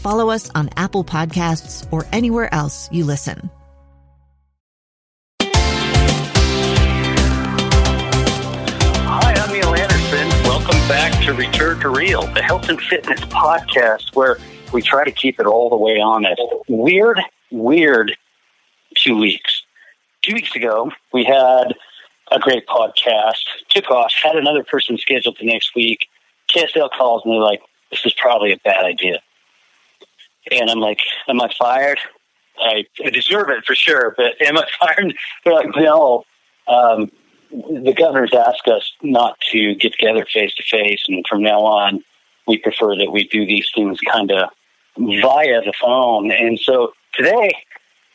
follow us on Apple Podcasts, or anywhere else you listen. Hi, I'm Neil Anderson. Welcome back to Return to Real, the health and fitness podcast where we try to keep it all the way honest. Weird, weird two weeks. Two weeks ago, we had a great podcast, took off, had another person scheduled the next week. KSL calls they're like, this is probably a bad idea. And I'm like, am I fired? I, I deserve it for sure, but am I fired? They're like, no. Um, the governor's asked us not to get together face to face, and from now on, we prefer that we do these things kind of via the phone. And so today,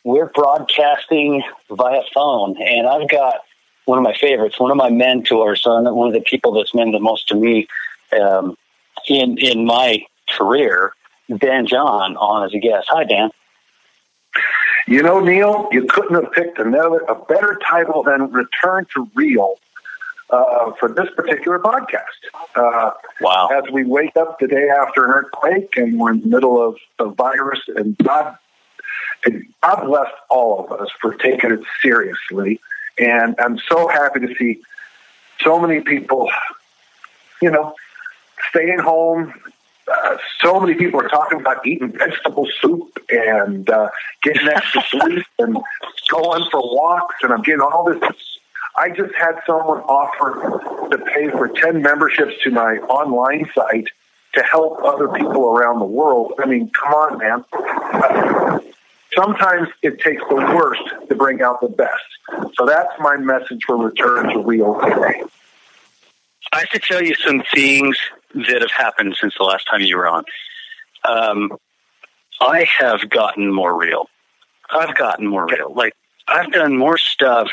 we're broadcasting via phone, and I've got one of my favorites, one of my mentors, one of the people that's meant the most to me um, in in my career, Dan John, on as a guest. Hi, Dan. You know, Neil, you couldn't have picked another a better title than "Return to Real" uh, for this particular podcast. Uh, wow! As we wake up the day after an earthquake, and we're in the middle of a virus, and God, and God bless all of us for taking it seriously. And I'm so happy to see so many people, you know, staying home, uh, so many people are talking about eating vegetable soup and uh, getting extra sleep and going for walks, and I'm getting all this. I just had someone offer to pay for 10 memberships to my online site to help other people around the world. I mean, come on, man. Uh, sometimes it takes the worst to bring out the best. So that's my message for Return to Real today. I have to tell you some things that have happened since the last time you were on. Um, I have gotten more real. I've gotten more real. Like I've done more stuff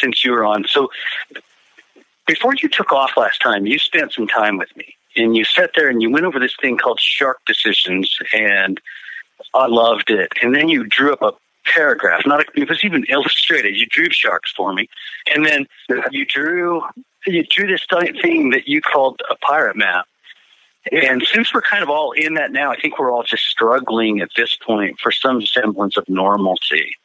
since you were on. So before you took off last time, you spent some time with me, and you sat there and you went over this thing called shark decisions, and I loved it. And then you drew up a paragraph. Not a, it was even illustrated. You drew sharks for me, and then you drew you drew this thing that you called a pirate map. And since we're kind of all in that now, I think we're all just struggling at this point for some semblance of normalcy.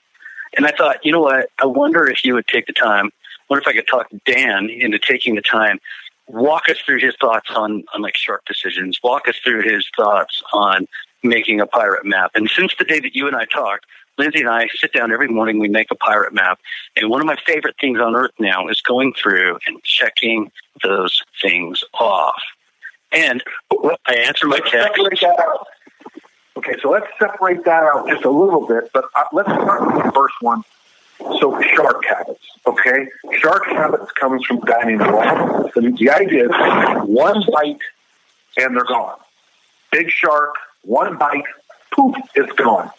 And I thought, you know what? I wonder if you would take the time. I wonder if I could talk Dan into taking the time, walk us through his thoughts on, on like shark decisions, walk us through his thoughts on making a pirate map. And since the day that you and I talked, Lindsay and I sit down every morning, we make a pirate map. And one of my favorite things on earth now is going through and checking those things off. And I answer my text. Okay, so let's separate that out just a little bit, but uh, let's start with the first one. So shark habits, okay? Shark habits comes from named Rob. So the idea is one bite and they're gone. Big shark, one bite, poof, it's gone.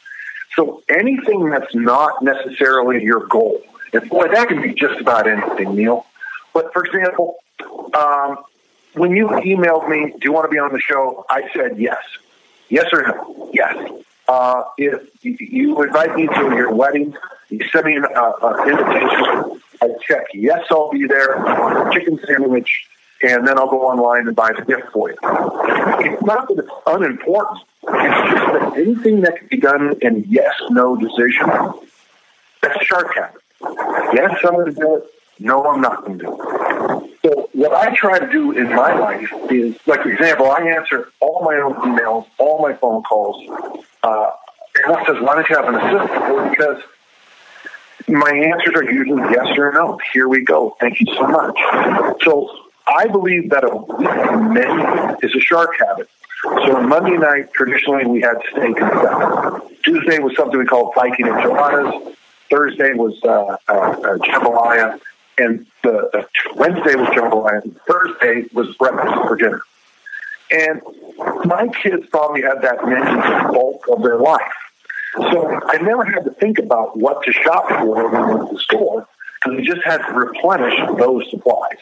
So anything that's not necessarily your goal, and boy, that can be just about anything, Neil. But for example, um, when you emailed me, do you want to be on the show? I said yes. Yes or no? Yes. Uh, if you invite me to your wedding, you send me an uh, invitation, I check yes, I'll be there. Chicken sandwich, and then I'll go online and buy the gift for you. It's not that it's unimportant. It's just that anything that can be done in yes, no decision, that's a habit. Yes, I'm going to do it. No, I'm not going to do it. So what I try to do in my life is, like for example, I answer all my own emails, all my phone calls. Uh, and I says, why don't you have an assistant? Well, because My answers are usually yes or no. Here we go. Thank you so much. So I believe that a weekend menu is a shark habit. So on Monday night, traditionally we had steak and salad. Tuesday was something we called Viking enchiladas. Thursday was uh, uh, uh, jambalaya, and the Wednesday was jambalaya. And Thursday was breakfast for dinner. And my kids probably had that menu the bulk of their life. So I never had to think about what to shop for when we went to the store because we just had to replenish those supplies.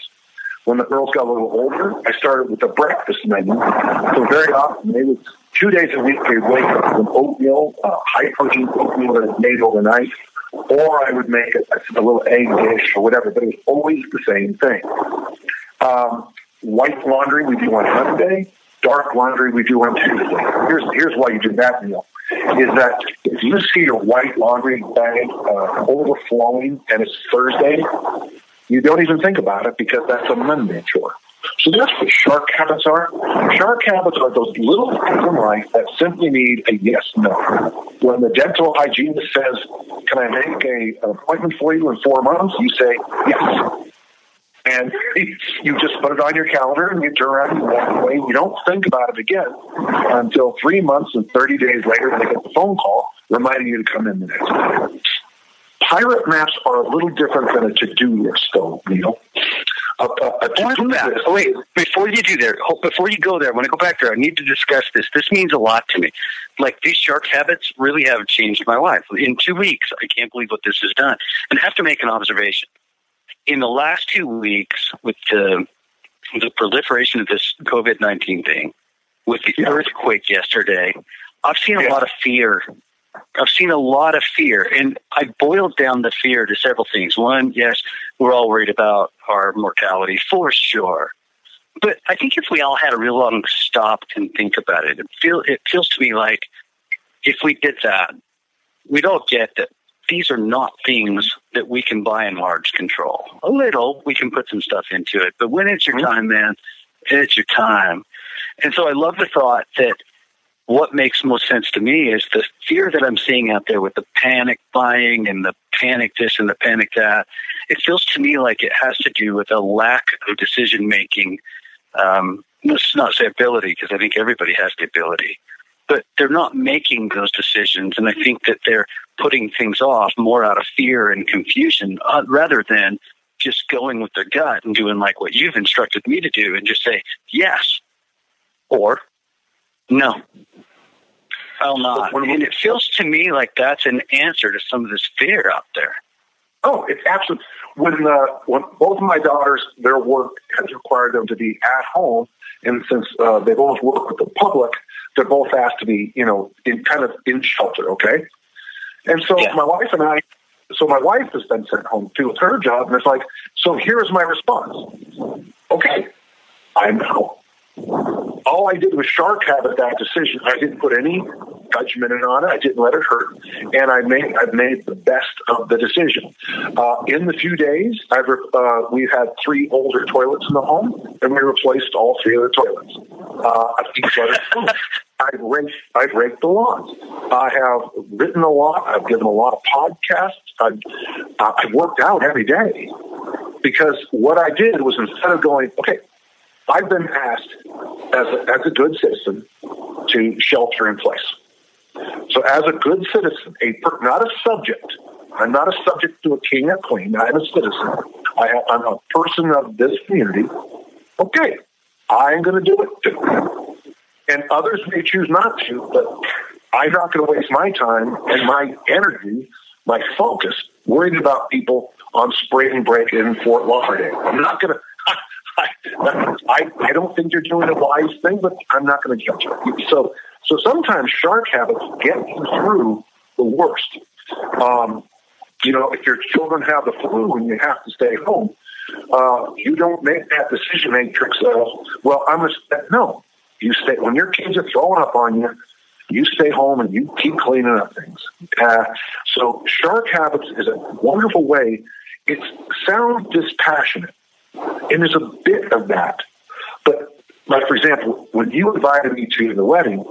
When the girls got a little older, I started with the breakfast menu. So very often, they would two days a week they wake up with an oatmeal, uh, high protein oatmeal that is made overnight, or I would make a, a little egg dish or whatever. But it was always the same thing. Um, white laundry we do on Monday. Dark laundry we do on Tuesday. Here's here's why you do that meal is that if you see your white laundry bag uh, overflowing and it's Thursday, you don't even think about it because that's a Monday chore. So that's what shark habits are. Shark habits are those little things in life that simply need a yes, no. When the dental hygienist says, can I make a, an appointment for you in four months? You say, yes. And you just put it on your calendar and you turn around and walk away. You don't think about it again until three months and 30 days later they get the phone call reminding you to come in the next day. Pirate maps are a little different than a to-do list, though, Neil. A, a, a to-do list. Oh, wait, before you do there, before you go there, I want to go back there. I need to discuss this. This means a lot to me. Like these shark habits really have changed my life. In two weeks, I can't believe what this has done. And I have to make an observation in the last two weeks with the the proliferation of this COVID nineteen thing, with the earthquake yesterday, I've seen a yeah. lot of fear. I've seen a lot of fear, and I boiled down the fear to several things. One, yes, we're all worried about our mortality for sure, but I think if we all had a real long stop and think about it, it feel it feels to me like if we did that, we'd all get that these are not things that we can by and large control. A little, we can put some stuff into it, but when it's your mm-hmm. time, man, it's your time. And so I love the thought that what makes most sense to me is the fear that I'm seeing out there with the panic buying and the panic this and the panic that. It feels to me like it has to do with a lack of decision making. Um, let's not say ability because I think everybody has the ability, but they're not making those decisions. And I think that they're putting things off more out of fear and confusion uh, rather than just going with their gut and doing like what you've instructed me to do and just say yes or no. I'll not. And it feels to me like that's an answer to some of this fear out there. Oh, it's absolutely. When uh, when both of my daughters, their work has required them to be at home, and since uh, they both work with the public, they're both asked to be, you know, in kind of in shelter. Okay, and so yeah. my wife and I, so my wife has been sent home too with her job, and it's like, so here's my response. Okay, I know. All I did was shark habit that decision. I didn't put any judgment on it. I didn't let it hurt, and I made I've made the best of the decision. Uh, in the few days, I've uh, we've had three older toilets in the home, and we replaced all three of the toilets. Uh, I've raked, I've raked the lawns. I have written a lot. I've given a lot of podcasts. I've, uh, I've worked out every day because what I did was instead of going, okay, I've been asked as a, as a good citizen to shelter in place. So, as a good citizen, a per, not a subject, I'm not a subject to a king or queen. I'm a citizen. I I'm a person of this community. Okay, I'm going to do it too. And others may choose not to, but I'm not going to waste my time and my energy, my focus, worried about people on spring break in Fort Lauderdale. I'm not going to. I, I, don't think you're doing a wise thing, but I'm not going to judge you. So, so sometimes shark habits get you through the worst. Um, you know, if your children have the flu and you have to stay home, uh, you don't make that decision matrix of, well, I'm going no, you stay when your kids are throwing up on you. You stay home and you keep cleaning up things. Uh, so shark habits is a wonderful way. It sounds dispassionate, and there's a bit of that. But like for example, when you invited me to the wedding,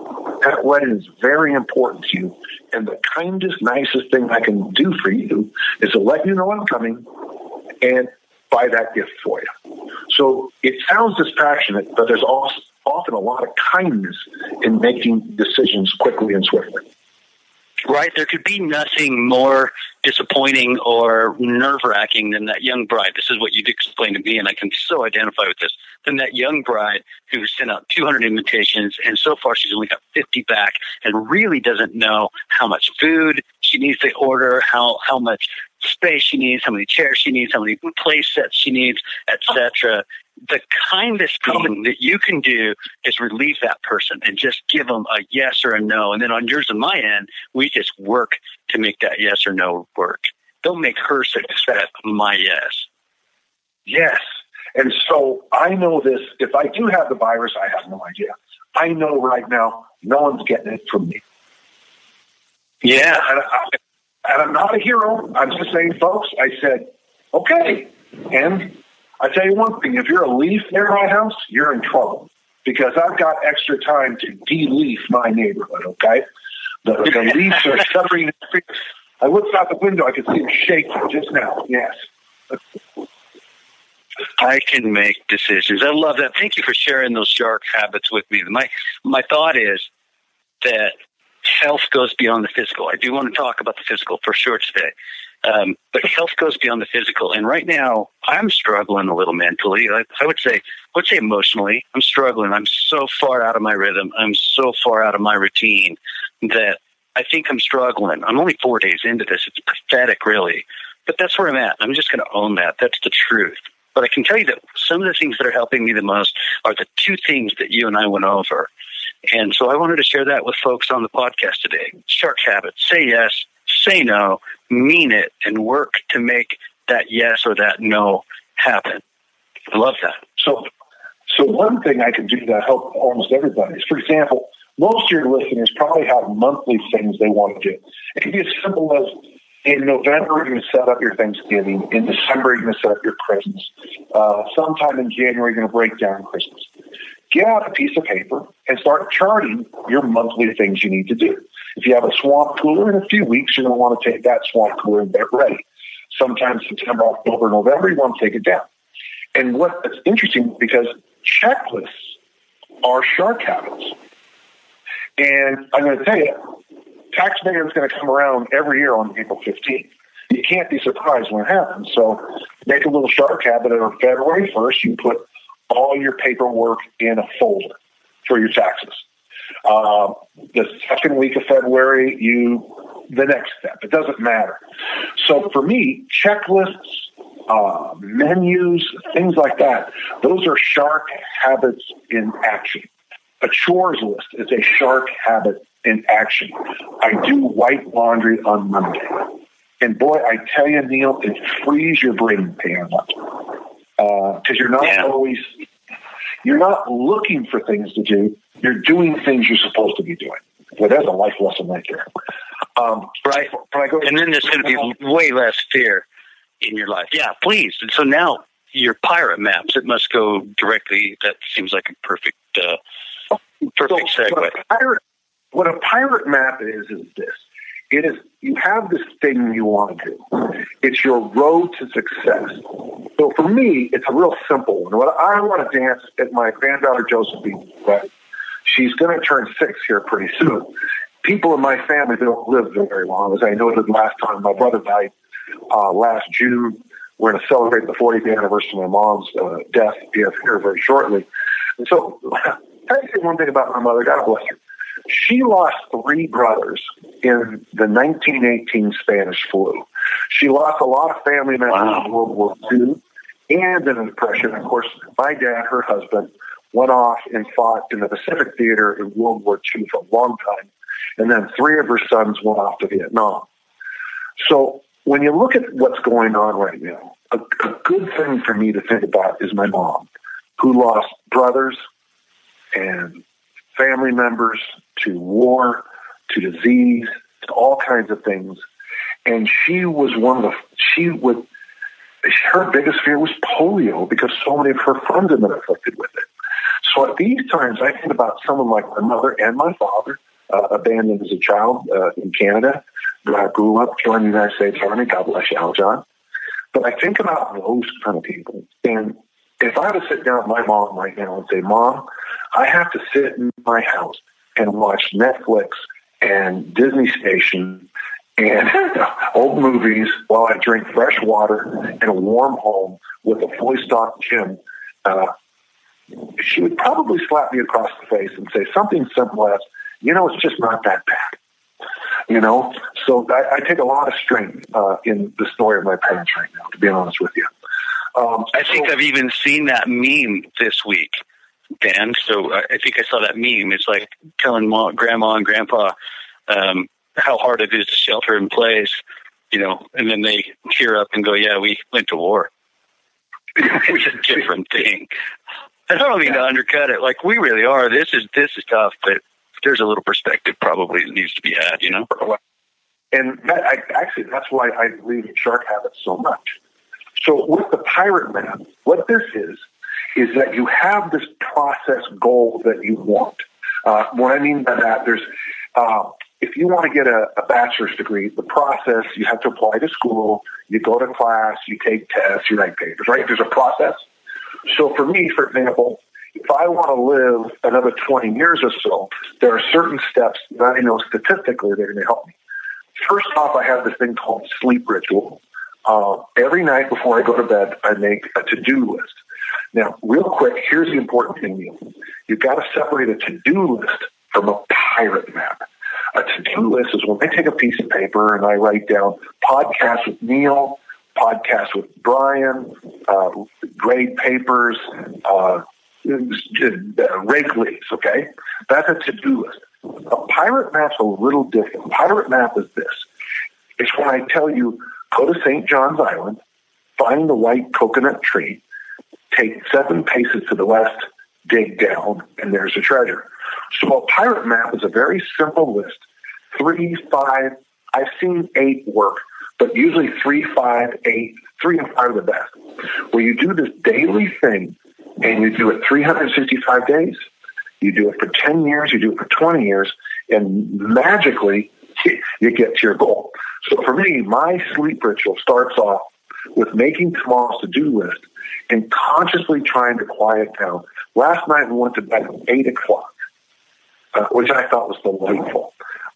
that wedding is very important to you, and the kindest, nicest thing I can do for you is to let you know I'm coming and buy that gift for you. So it sounds dispassionate, but there's also often a lot of kindness in making decisions quickly and swiftly. Right? There could be nothing more disappointing or nerve wracking than that young bride. This is what you'd explain to me, and I can so identify with this. Than that young bride who sent out 200 invitations, and so far she's only got 50 back, and really doesn't know how much food she needs to order, how how much space she needs, how many chairs she needs, how many play sets she needs, etc the kindest mm-hmm. thing that you can do is relieve that person and just give them a yes or a no. And then on yours and my end, we just work to make that yes or no work. Don't make her success my yes. Yes. And so I know this. If I do have the virus, I have no idea. I know right now no one's getting it from me. Yeah. And, I, and I'm not a hero. I'm just saying, folks, I said, okay. And I tell you one thing: if you're a leaf near my house, you're in trouble because I've got extra time to de-leaf my neighborhood. Okay, the, the leaves are covering. I looked out the window; I could see them shaking just now. Yes. I can make decisions. I love that. Thank you for sharing those shark habits with me. My my thought is that health goes beyond the physical. I do want to talk about the physical for sure today. Um, but health goes beyond the physical. And right now, I'm struggling a little mentally. I, I would say, I would say emotionally, I'm struggling. I'm so far out of my rhythm. I'm so far out of my routine that I think I'm struggling. I'm only four days into this. It's pathetic, really. But that's where I'm at. I'm just going to own that. That's the truth. But I can tell you that some of the things that are helping me the most are the two things that you and I went over. And so I wanted to share that with folks on the podcast today. Shark habits. Say yes, say no, mean it, and work to make that yes or that no happen. I love that. So, so one thing I can do to help almost everybody is, for example, most of your listeners probably have monthly things they want to do. It can be as simple as in November, you're going to set up your Thanksgiving. In December, you're going to set up your Christmas. Uh, sometime in January, you're going to break down Christmas. Get out a piece of paper and start charting your monthly things you need to do. If you have a swamp cooler in a few weeks, you're going to want to take that swamp cooler and get it ready. Sometimes September, October, November, you want to take it down. And what's interesting because checklists are shark habits. And I'm going to tell you, taxpayer is going to come around every year on April 15th. You can't be surprised when it happens. So make a little shark habit on February 1st. You put all your paperwork in a folder for your taxes. Uh, the second week of February, you the next step. It doesn't matter. So for me, checklists, uh, menus, things like that, those are shark habits in action. A chores list is a shark habit in action. I do white laundry on Monday. And boy, I tell you, Neil, it frees your brain pan up. Because uh, you're not yeah. always, you're not looking for things to do. You're doing things you're supposed to be doing. Well, there's a life lesson right there. Um, right. and then there's going to be way less fear in your life. Yeah, please. And so now your pirate maps, it must go directly. That seems like a perfect, uh, perfect so, segue. Pirate what a pirate map is is this. It is you have this thing you want to do. It's your road to success. So for me, it's a real simple one. What I want to dance at my granddaughter Josephine's wedding. She's going to turn six here pretty soon. People in my family don't live very long, as I noted last time. My brother died uh, last June. We're going to celebrate the 40th anniversary of my mom's uh, death here very shortly. And so, I say one thing about my mother. God bless her she lost three brothers in the 1918 Spanish flu. She lost a lot of family members wow. in World War II and in the Depression. Of course, my dad, her husband, went off and fought in the Pacific Theater in World War II for a long time. And then three of her sons went off to Vietnam. So when you look at what's going on right now, a, a good thing for me to think about is my mom, who lost brothers and family members to war, to disease, to all kinds of things. And she was one of the, she would, her biggest fear was polio because so many of her friends had been afflicted with it. So at these times, I think about someone like my mother and my father uh, abandoned as a child uh, in Canada. that I grew up joining the United States Army. God bless you, Al John. But I think about those kind of people. And if I were to sit down with my mom right now and say, Mom, I have to sit in my house and watch Netflix and Disney Station and old movies while I drink fresh water in a warm home with a fully stocked gym, uh, she would probably slap me across the face and say something simple as, you know, it's just not that bad. You know, so I, I take a lot of strength uh, in the story of my parents right now, to be honest with you. Um, I think so, I've even seen that meme this week, Dan. So uh, I think I saw that meme. It's like telling mom, grandma and grandpa um, how hard it is to shelter in place, you know, and then they cheer up and go, "Yeah, we went to war." it's a different thing. I don't mean to undercut it. Like we really are. This is this is tough, but there's a little perspective probably that needs to be had. You know. And that, I, actually, that's why I believe in shark habits so much. So with the pirate map, what this is is that you have this process goal that you want. Uh, what I mean by that, there's uh, if you want to get a, a bachelor's degree, the process you have to apply to school, you go to class, you take tests, you write papers, right? There's a process. So for me, for example, if I want to live another 20 years or so, there are certain steps that I know statistically they're going to help me. First off, I have this thing called sleep ritual. Uh, every night before I go to bed, I make a to-do list. Now, real quick, here's the important thing, Neil. You've got to separate a to-do list from a pirate map. A to-do list is when I take a piece of paper and I write down podcast with Neil, podcast with Brian, uh, grade papers, uh, rake leaves, okay? That's a to-do list. A pirate map's a little different. Pirate map is this. It's when I tell you, go to St. John's Island, find the white coconut tree, take seven paces to the west, dig down, and there's a treasure. So a pirate map is a very simple list. Three, five, I've seen eight work, but usually three, five, eight, three and five are the best. Where you do this daily thing and you do it 365 days, you do it for 10 years, you do it for 20 years, and magically you get to your goal. So for me, my sleep ritual starts off with making tomorrow's to-do list and consciously trying to quiet down. Last night we went to bed at 8 o'clock, uh, which I thought was delightful.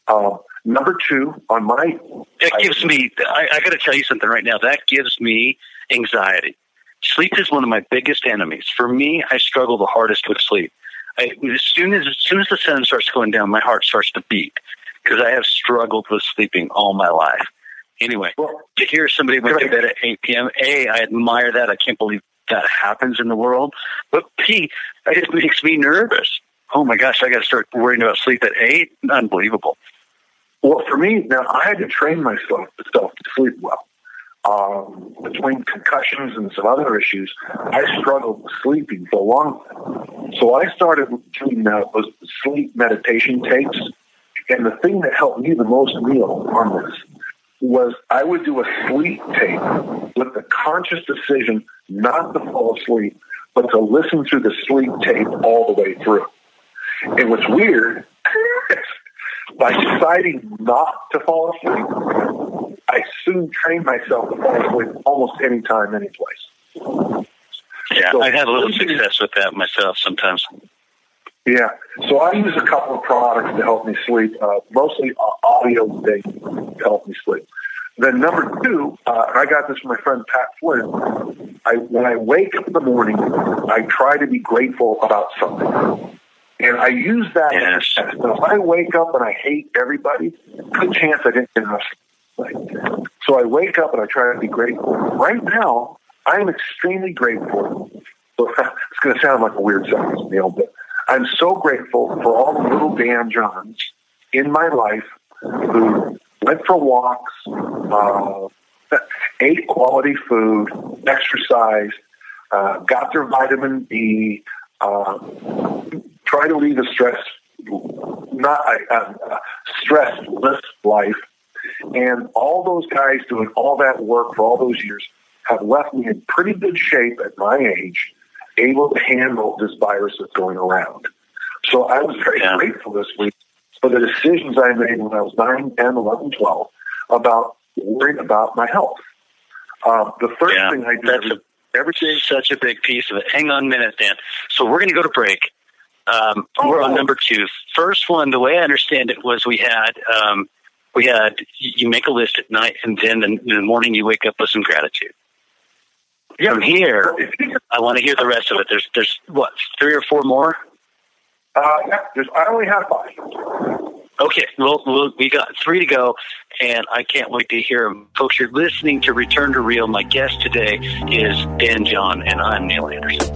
Um, number two, on my... It gives I, me, I, I got to tell you something right now. That gives me anxiety. Sleep is one of my biggest enemies. For me, I struggle the hardest with sleep. I, as soon as as soon as the sun starts going down, my heart starts to beat because I have struggled with sleeping all my life. Anyway, well, to hear somebody went to bed at 8 p.m., A, I admire that. I can't believe that happens in the world. But P, it just makes me nervous. Oh my gosh, I got to start worrying about sleep at 8? Unbelievable. Well, for me, now I had to train myself to sleep well um, between concussions and some other issues, I struggled with sleeping for a long time. So I started doing uh, those sleep meditation tapes. And the thing that helped me the most, Neil, on this was I would do a sleep tape with the conscious decision not to fall asleep, but to listen to the sleep tape all the way through. And what's weird, by deciding not to fall asleep, I soon trained myself to fall asleep almost any time, any place. Yeah, so, I've had a little success with that myself sometimes. Yeah, so I use a couple of products to help me sleep, uh, mostly audio things to help me sleep. Then number two, uh, I got this from my friend Pat Flynn. I, when I wake up in the morning, I try to be grateful about something. And I use that. Yes. So if I wake up and I hate everybody, good chance I didn't get enough so I wake up and I try to be grateful. Right now, I am extremely grateful. It's going to sound like a weird sentence, Neil, but I'm so grateful for all the little Dan Johns in my life who went for walks, uh, ate quality food, exercised, uh, got their vitamin D, uh, try to lead a stress, not a, a stressless life, and all those guys doing all that work for all those years have left me in pretty good shape at my age, able to handle this virus that's going around. So I was very yeah. grateful this week for the decisions I made when I was 9, 10, 11, 12 about worrying about my health. Uh, the third Yeah, thing I do that's every, a- every. Such a big piece of it. Hang on a minute, Dan. So we're going to go to break. Um, We're on Oh. number two. First one, the way I understand it was we had um, we had you make a list at night, and then in the morning you wake up with some gratitude. From here, I want to hear the rest of it. There's there's what three or four more. Uh, yeah, there's, I only have five. Okay, well, we'll we got three to go, and I can't wait to hear them. Folks, you're listening to Return to Real. My guest today is Dan John, and I'm Neil Anderson.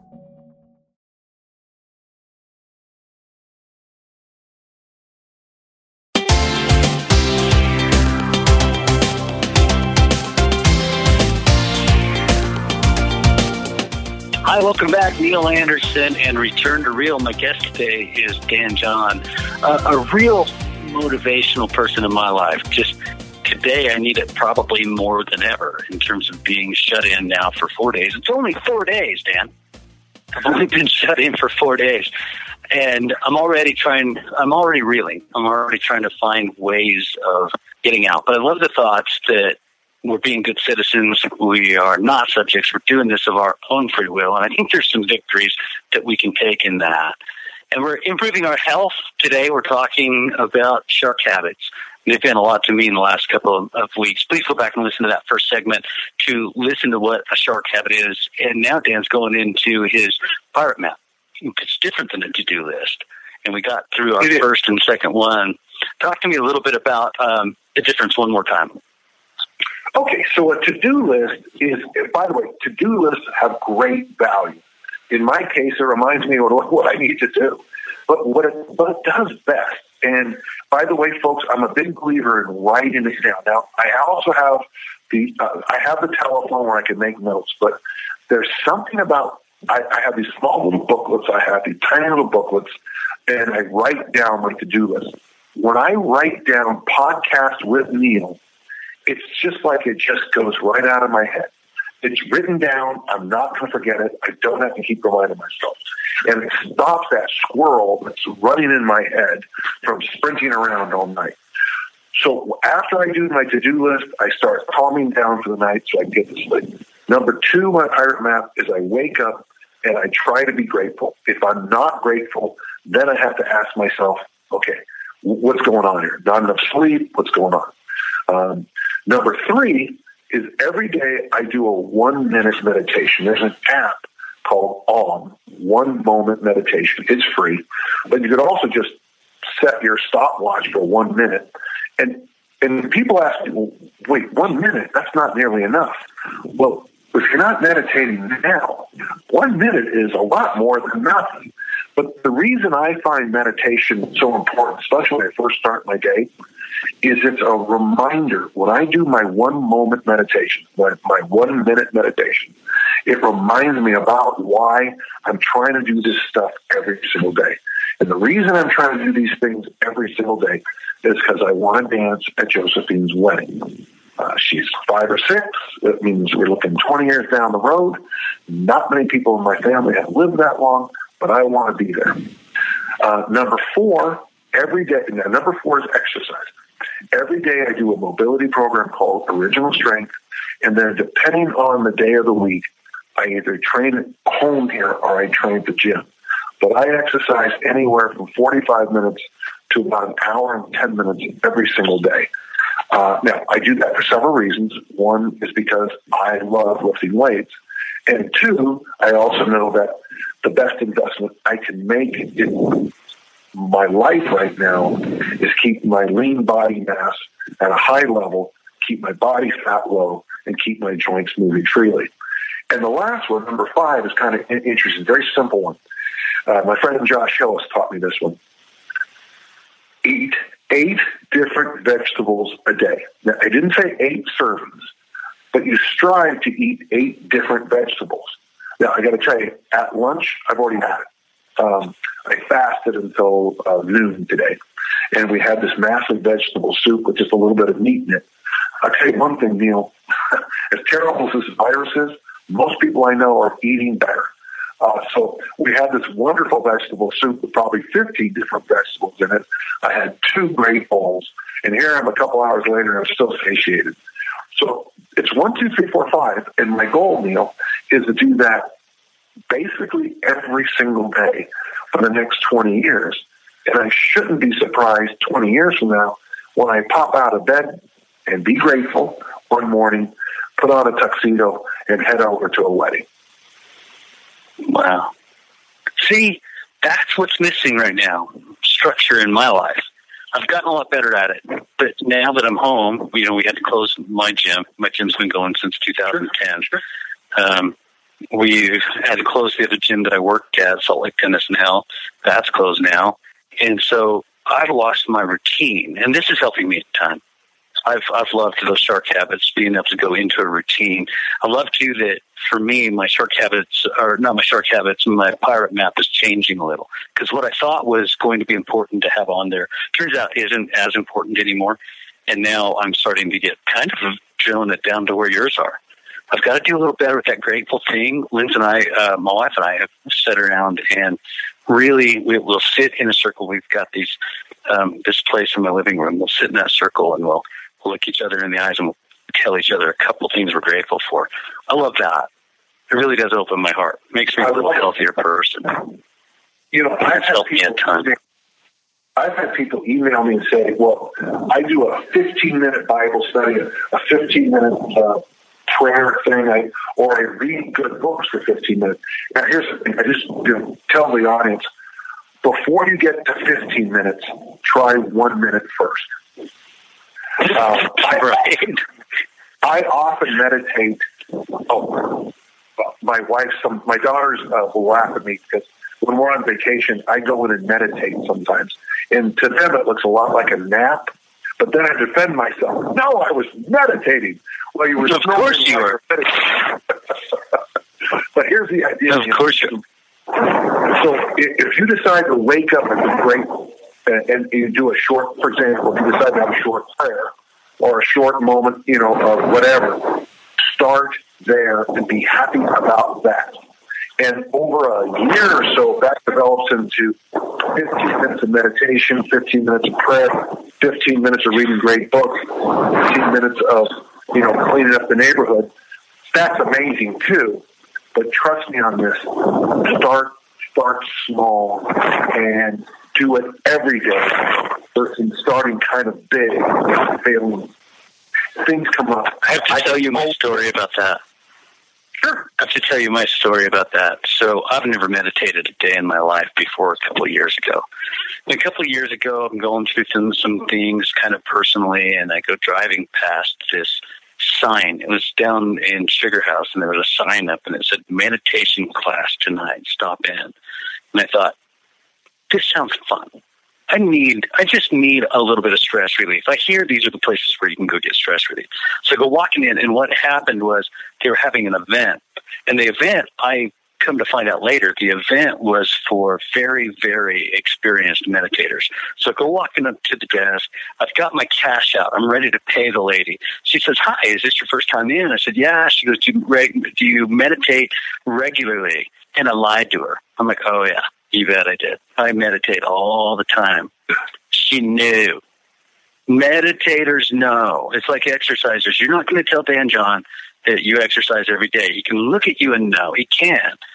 Hi, welcome back. Neil Anderson and Return to Real. My guest today is Dan John, uh, a real motivational person in my life. Just today, I need it probably more than ever in terms of being shut in now for four days. It's only four days, Dan. I've only been shut in for four days. And I'm already trying, I'm already reeling. I'm already trying to find ways of getting out. But I love the thoughts that we're being good citizens. We are not subjects. We're doing this of our own free will. And I think there's some victories that we can take in that. And we're improving our health. Today we're talking about shark habits. They've been a lot to me in the last couple of, of weeks. Please go back and listen to that first segment to listen to what a shark habit is. And now Dan's going into his pirate map. It's different than a to-do list. And we got through our first and second one. Talk to me a little bit about um, the difference one more time. Okay, so a to-do list is, by the way, to-do lists have great value. In my case, it reminds me of what, I need to do. But what it, what it does best, and by the way, folks, I'm a big believer in writing it down. Now, I also have the, uh, I have the telephone where I can make notes, but there's something about, I, I have these small little booklets, I have these tiny little booklets, and I write down my to-do list. When I write down podcast with Neil, it's just like it just goes right out of my head. It's written down. I'm not going to forget it. I don't have to keep reminding myself. And it stops that squirrel that's running in my head from sprinting around all night. So after I do my to-do list, I start calming down for the night so I can get to sleep. Number two, my pirate map is I wake up and I try to be grateful. If I'm not grateful, then I have to ask myself, okay, what's going on here? Not enough sleep. What's going on? Um, number three is every day I do a one minute meditation. There's an app called Om, One Moment Meditation. It's free, but you could also just set your stopwatch for one minute. And and people ask me, well, wait, one minute? That's not nearly enough. Well, if you're not meditating now, one minute is a lot more than nothing. But the reason I find meditation so important, especially when I first start my day, is it's a reminder. When I do my one moment meditation, my, my one minute meditation, it reminds me about why I'm trying to do this stuff every single day. And the reason I'm trying to do these things every single day is because I want to dance at Josephine's wedding. Uh, she's five or six. That means we're looking 20 years down the road. Not many people in my family have lived that long, but I want to be there. Uh, number four, every day, now, number four is exercise. Every day I do a mobility program called Original Strength, and then depending on the day of the week, I either train at home here or I train at the gym. But I exercise anywhere from 45 minutes to about an hour and 10 minutes every single day. Uh, now, I do that for several reasons. One is because I love lifting weights. And two, I also know that the best investment I can make in my life right now is keep my lean body mass at a high level, keep my body fat low, and keep my joints moving freely. And the last one, number five, is kind of interesting, very simple one. Uh, my friend Josh Hillis taught me this one. Eat eight different vegetables a day. Now, I didn't say eight servings, but you strive to eat eight different vegetables. Now, I got to tell you, at lunch, I've already had it. Um, I fasted until uh, noon today, and we had this massive vegetable soup with just a little bit of meat in it. I'll tell you one thing, Neil. as terrible as this virus is, most people I know are eating better. Uh, so we had this wonderful vegetable soup with probably 15 different vegetables in it. I had two great bowls, and here I am a couple hours later, and I'm still satiated. So it's one, two, three, four, five, and my goal, Neil, is to do that basically every single day for the next 20 years. And I shouldn't be surprised 20 years from now when I pop out of bed and be grateful one morning, put on a tuxedo, and head over to a wedding. Wow. See, that's what's missing right now structure in my life. I've gotten a lot better at it. But now that I'm home, you know, we had to close my gym. My gym's been going since 2010. Sure. Um, we had to close the other gym that I worked at, Salt Lake Tennis Hell. That's closed now. And so I've lost my routine, and this is helping me a ton. I've I've loved those shark habits, being able to go into a routine. I love too that for me, my shark habits are not my shark habits. My pirate map is changing a little because what I thought was going to be important to have on there turns out isn't as important anymore. And now I'm starting to get kind of drilling it down to where yours are. I've got to do a little better with that grateful thing. Linz and I, uh, my wife and I, have sat around and really we, will sit in a circle. We've got these um, this place in my living room. We'll sit in that circle and we'll look each other in the eyes and we'll tell each other a couple of things we're grateful for. I love that. It really does open my heart. Makes me a little healthier person. You know, I've helped me a ton. I've had people email me and say, "Well, I do a 15 minute Bible study, a 15 minute uh, prayer thing, I, or I read good books for 15 minutes." Now, here's the thing: I just you know, tell the audience before you get to 15 minutes, try one minute first. Uh, I, I often meditate. Oh, my wife, some my daughters uh, will laugh at me because when we're on vacation, I go in and meditate sometimes, and to them it looks a lot like a nap. But then I defend myself. No, I was meditating. Well, you were. Of course, you were. but here's the idea. Of course, you. So if you decide to wake up and be grateful, and you do a short, for example, if you decide to have a short prayer or a short moment, you know, of whatever, start there and be happy about that. And over a year or so, that develops into 15 minutes of meditation, 15 minutes of prayer, 15 minutes of reading great books, 15 minutes of, you know, cleaning up the neighborhood. That's amazing too. But trust me on this. Start, start small and do it every day versus starting kind of big and failing. Things come up. I have to tell you my story about that. Sure. I have to tell you my story about that. So I've never meditated a day in my life before a couple of years ago. And a couple of years ago, I'm going through some, some things kind of personally, and I go driving past this sign. It was down in Sugar House, and there was a sign up, and it said meditation class tonight. Stop in. And I thought, this sounds fun. I need, I just need a little bit of stress relief. I hear these are the places where you can go get stress relief. So I go walking in, and what happened was they were having an event. And the event, I come to find out later, the event was for very, very experienced meditators. So I go walking up to the desk. I've got my cash out. I'm ready to pay the lady. She says, Hi, is this your first time in? I said, Yeah. She goes, Do you, do you meditate regularly? And I lied to her. I'm like, Oh, yeah. You bet I did. I meditate all the time. She knew. Meditators know. It's like exercisers. You're not going to tell Dan John that you exercise every day. He can look at you and know. He can.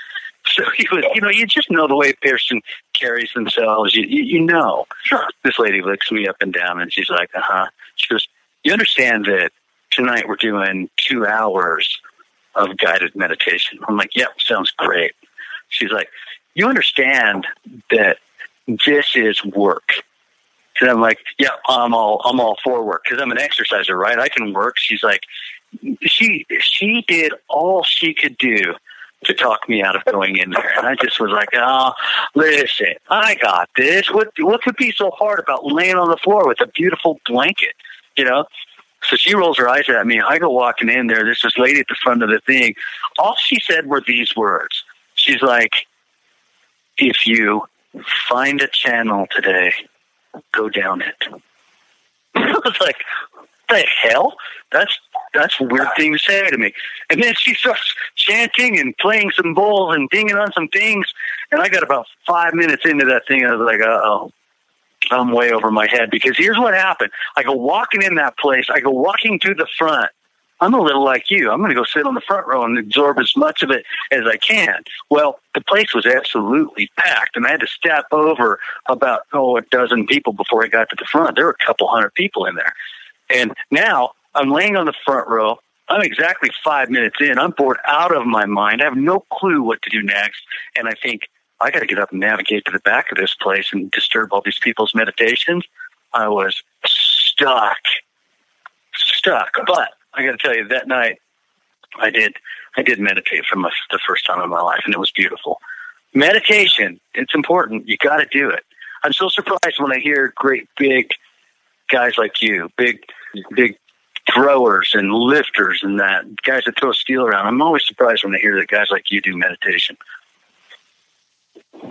So he was, you know, you just know the way a person carries themselves. You, you, you know. Sure. This lady looks me up and down and she's like, uh huh. She goes, You understand that tonight we're doing two hours of guided meditation? I'm like, Yep, sounds great. She's like, you understand that this is work. And I'm like, yeah, I'm all, I'm all for work because I'm an exerciser, right? I can work. She's like, she she did all she could do to talk me out of going in there. And I just was like, oh, listen, I got this. What what could be so hard about laying on the floor with a beautiful blanket, you know? So she rolls her eyes at me. I go walking in there. There's this lady at the front of the thing. All she said were these words. She's like, if you find a channel today, go down it. I was like, the hell? That's that's a weird thing to say to me. And then she starts chanting and playing some bowls and dinging on some things. And I got about five minutes into that thing. I was like, uh oh, I'm way over my head because here's what happened. I go walking in that place. I go walking to the front. I'm a little like you. I'm going to go sit on the front row and absorb as much of it as I can. Well, the place was absolutely packed, and I had to step over about oh a dozen people before I got to the front. There were a couple hundred people in there, and now I'm laying on the front row. I'm exactly five minutes in. I'm bored out of my mind. I have no clue what to do next, and I think I got to get up and navigate to the back of this place and disturb all these people's meditations. I was stuck, stuck. But I got to tell you, that night I did I did meditate for my, the first time in my life, and it was beautiful. Meditation, it's important. You got to do it. I'm so surprised when I hear great big guys like you, big big throwers and lifters and that guys that throw steel around. I'm always surprised when I hear that guys like you do meditation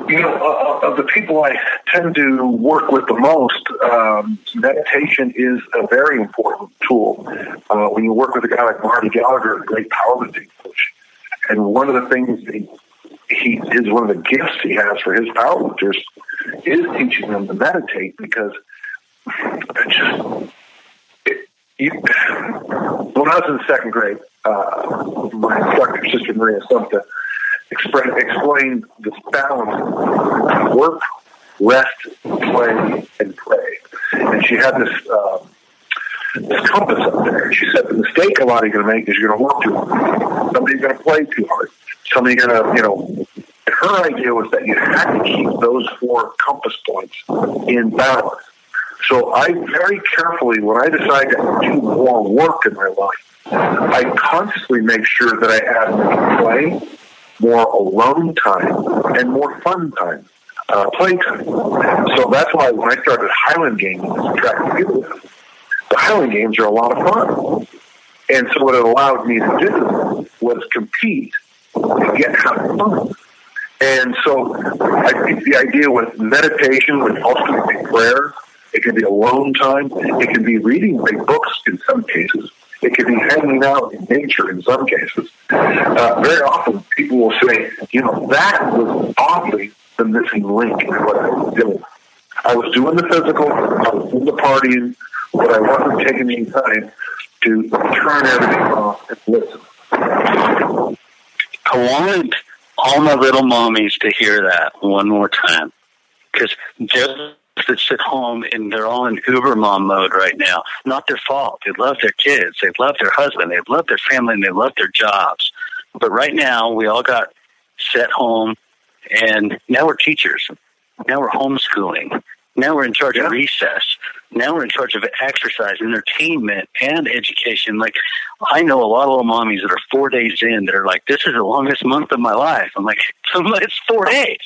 you know, uh, of the people I tend to work with the most, um, meditation is a very important tool. Uh, when you work with a guy like Marty Gallagher, a great powerlifting coach, and one of the things he, he is one of the gifts he has for his powerlifters is teaching them to meditate because it just it, you, when I was in second grade, uh, my instructor, Sister Maria Assumpta, explain, explain this balance work, rest, play, and pray. And she had this, um, this compass up there. She said the mistake a lot of you are going to make is you're going to work too hard. Somebody's going to play too hard. Somebody's going to, you know, her idea was that you had to keep those four compass points in balance. So I very carefully, when I decide to do more work in my life, I consciously make sure that I add play, more alone time and more fun time, uh, play time. So that's why when I started Highland Games, attracting people, the Highland Games are a lot of fun. And so what it allowed me to do was compete and get have fun. And so I think the idea with meditation, with also be prayer, it can be alone time, it can be reading big books in some cases, it can be hanging out in nature in some cases. Uh, very often people will say, you know, that was oddly the missing link in what I was doing. I was doing the physical, I was doing the partying, but I wasn't taking any time to turn everything off and listen. I want all my little mommies to hear that one more time. Because just that sit home and they're all in Uber mom mode right now. Not their fault. They love their kids. They love their husband. They love their family and they love their jobs. But right now we all got set home and now we're teachers. Now we're homeschooling. Now we're in charge yeah. of recess. Now we're in charge of exercise, entertainment, and education. Like, I know a lot of little mommies that are four days in that are like, this is the longest month of my life. I'm like, it's four days.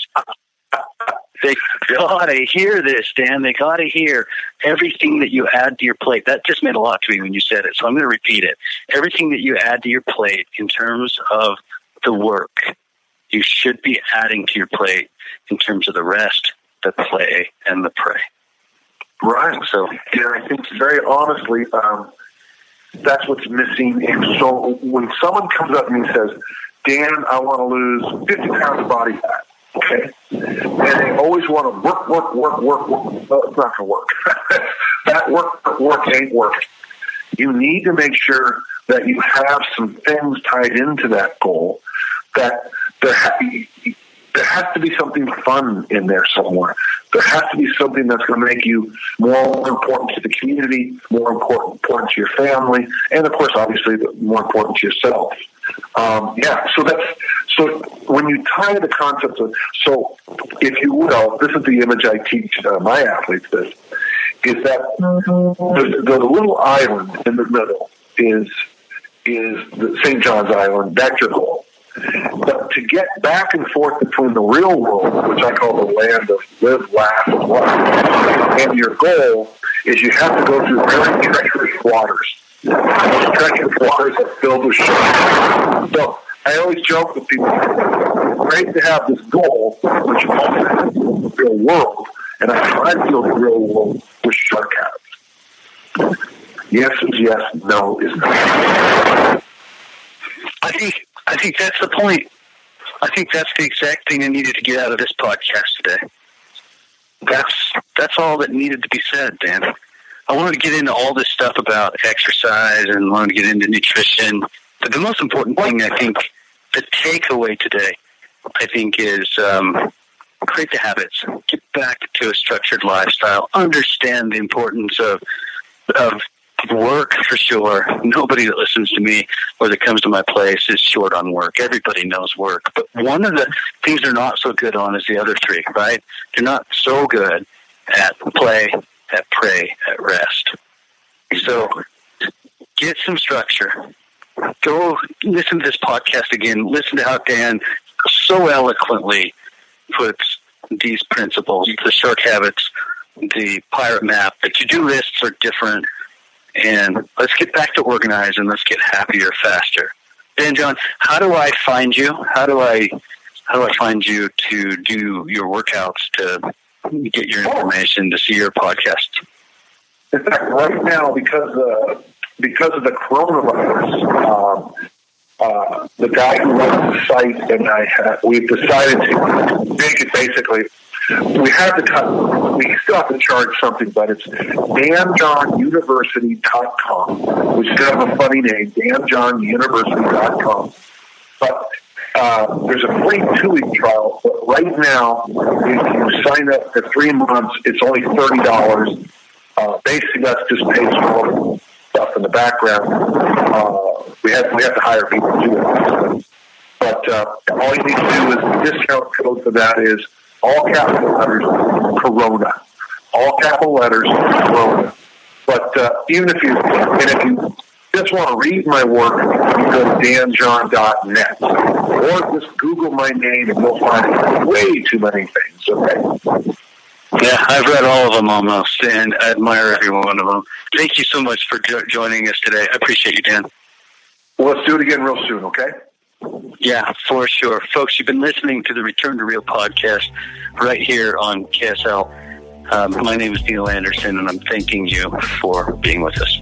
They gotta hear this, Dan. They gotta hear everything that you add to your plate. That just meant a lot to me when you said it, so I'm going to repeat it. Everything that you add to your plate in terms of the work, you should be adding to your plate in terms of the rest, the play, and the pray. Right. So, yeah, I think very honestly, um, that's what's missing. And so, when someone comes up to me and says, "Dan, I want to lose 50 pounds of body fat," Okay? And they always want to work, work, work, work, work. No, it's not going to work. that work, work ain't working. You need to make sure that you have some things tied into that goal that there, ha- there has to be something fun in there somewhere. There has to be something that's going to make you more important to the community, more important, important to your family, and of course, obviously, more important to yourself. Um, yeah, so that's so when you tie the concepts of so, if you will, this is the image I teach uh, my athletes. This is that the, the little island in the middle is is St. John's Island. That's your goal. But to get back and forth between the real world, which I call the land of live, laugh, and love, and your goal is you have to go through very treacherous waters. Treacherous waters filled with sharks. So I always joke with people, great to have this goal, which is also the real world, and I try to feel the real world with shark habits. Yes is yes, no is no. I think I think that's the point. I think that's the exact thing I needed to get out of this podcast today. That's that's all that needed to be said, Dan. I wanted to get into all this stuff about exercise and wanted to get into nutrition. But the most important thing, I think, the takeaway today, I think, is um, create the habits, get back to a structured lifestyle, understand the importance of of work for sure. Nobody that listens to me or that comes to my place is short on work. Everybody knows work. But one of the things they're not so good on is the other three, right? They're not so good at play, at pray, at rest. So get some structure. Go listen to this podcast again. Listen to how Dan so eloquently puts these principles, the shark habits, the pirate map, the to-do lists are different and let's get back to organizing. Let's get happier faster. Dan John, how do I find you? How do I how do I find you to do your workouts to get your information to see your podcast? In fact, right now, because uh, because of the coronavirus, um, uh, the guy who runs the site and I have, we've decided to make it basically we have to cut, we still have to charge something, but it's danjohnuniversity.com, which is kind of a funny name, danjohnuniversity.com. But uh, there's a free two-week trial, but right now, if you sign up for three months, it's only $30. Uh, basically, that's just pays for stuff in the background. Uh, we have we have to hire people to do it. But uh, all you need to do is the discount code for that is all capital letters, Corona. All capital letters, Corona. But uh, even if you, and if you just want to read my work, you go to danjohn.net. Or just Google my name and you'll find way too many things, okay? Yeah, I've read all of them almost, and I admire every one of them. Thank you so much for jo- joining us today. I appreciate you, Dan. Well, let's do it again real soon, okay? Yeah, for sure. Folks, you've been listening to the Return to Real podcast right here on KSL. Um, my name is Neil Anderson, and I'm thanking you for being with us.